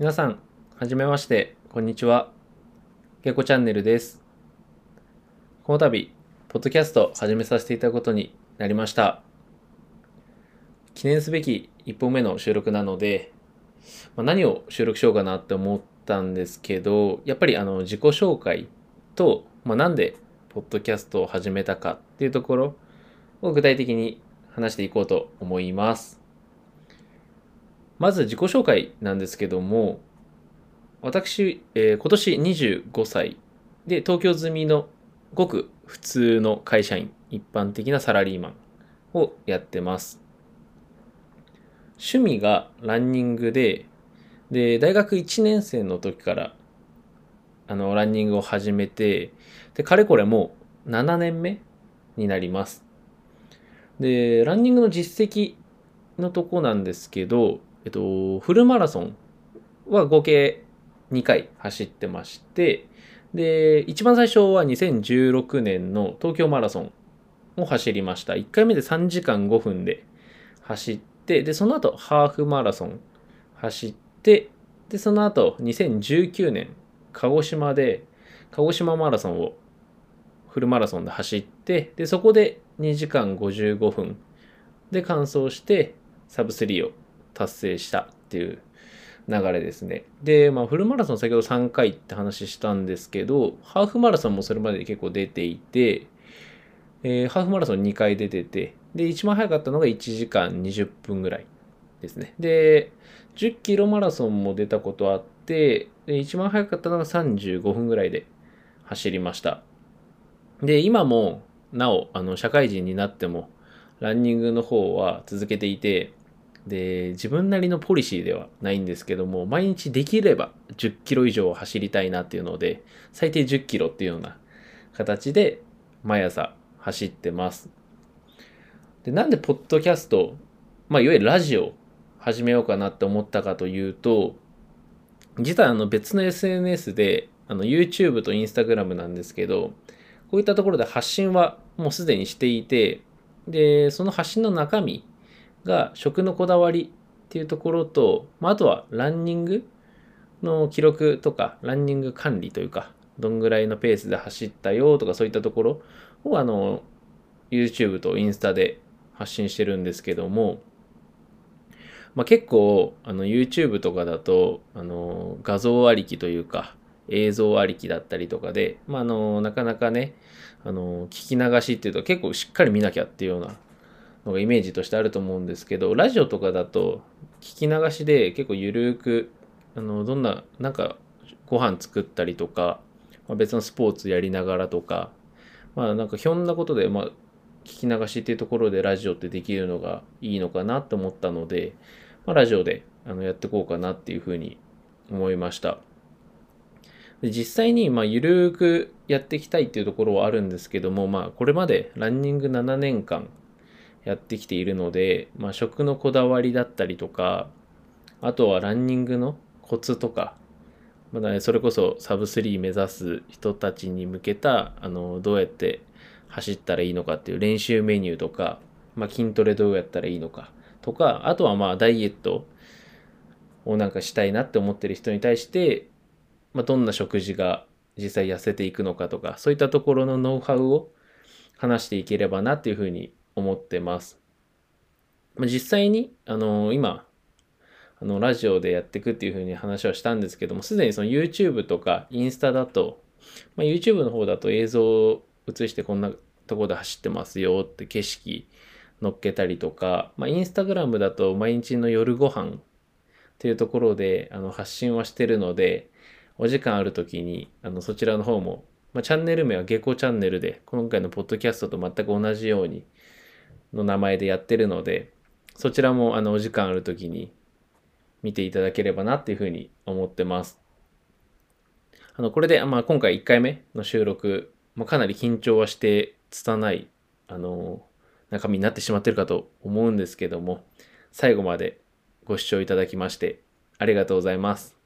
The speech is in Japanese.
皆さん、はじめまして、こんにちは。ゲコチャンネルです。この度、ポッドキャストを始めさせていただくことになりました。記念すべき1本目の収録なので、まあ、何を収録しようかなって思ったんですけど、やっぱりあの自己紹介と、まあ、なんでポッドキャストを始めたかっていうところを具体的に話していこうと思います。まず自己紹介なんですけども、私、えー今年25歳で東京済みのごく普通の会社員、一般的なサラリーマンをやってます。趣味がランニングで、で、大学1年生の時から、あの、ランニングを始めて、で、かれこれもう7年目になります。で、ランニングの実績のとこなんですけど、っと、フルマラソンは合計2回走ってまして、で、一番最初は2016年の東京マラソンを走りました。1回目で3時間5分で走って、で、その後ハーフマラソン走って、で、その後2019年鹿児島で鹿児島マラソンをフルマラソンで走って、で、そこで2時間55分で完走してサブ3を達成したっていう流れですね。で、まあ、フルマラソン先ほど3回って話したんですけど、ハーフマラソンもそれまで結構出ていて、えーハーフマラソン2回出てて、で、一番早かったのが1時間20分ぐらいですね。で、10キロマラソンも出たことあって、で一番早かったのが35分ぐらいで走りました。で、今もなお、あの、社会人になっても、ランニングの方は続けていて、で、自分なりのポリシーではないんですけども、毎日できれば10キロ以上走りたいなっていうので、最低10キロっていうような形で毎朝走ってます。で、なんでポッドキャスト、まあ、いわゆるラジオ始めようかなって思ったかというと、実はあの別の SNS で、あの YouTube と Instagram なんですけど、こういったところで発信はもうすでにしていて、で、その発信の中身が食のこだわりっていうところと、まあ、あとはランニングの記録とか、ランニング管理というか、どんぐらいのペースで走ったよとかそういったところをあの YouTube とインスタで発信してるんですけども、まあ、結構あの YouTube とかだとあの画像ありきというか映像ありきだったりとかで、まあ、あのなかなかねあの聞き流しっていうと結構しっかり見なきゃっていうようなのがイメージとしてあると思うんですけどラジオとかだと聞き流しで結構ゆるくあのどんななんかご飯作ったりとか、まあ、別のスポーツやりながらとかまあなんかひょんなことで、まあ、聞き流しっていうところでラジオってできるのがいいのかなと思ったので、まあ、ラジオであのやっていこうかなっていうふうに思いました。で実際にまあゆるくやっていきたいっていうところはあるんですけども、まあ、これまでランニング7年間やってきているので、まあ、食のこだわりだったりとかあとはランニングのコツとかまだね、それこそサブ3目指す人たちに向けたあのどうやって走ったらいいのかっていう練習メニューとか、まあ、筋トレどうやったらいいのかとかあとはまあダイエットをなんかしたいなって思ってる人に対して、まあ、どんな食事が実際痩せていくのかとかそういったところのノウハウを話していければなっていうふうに思ってます。まあ、実際にあの今あのラジオでやっていくっていうふうに話はしたんですけどもすでにその YouTube とかインスタだと、まあ、YouTube の方だと映像を映してこんなとこで走ってますよって景色載っけたりとか、まあ、インスタグラムだと毎日の夜ご飯っていうところであの発信はしてるのでお時間ある時にあのそちらの方も、まあ、チャンネル名は下校チャンネルで今回のポッドキャストと全く同じようにの名前でやってるのでそちらもあのお時間ある時に見ていただければなっていうふうに思ってます。あの、これで、まあ、今回1回目の収録、まあ、かなり緊張はして、拙い、あの、中身になってしまってるかと思うんですけども、最後までご視聴いただきまして、ありがとうございます。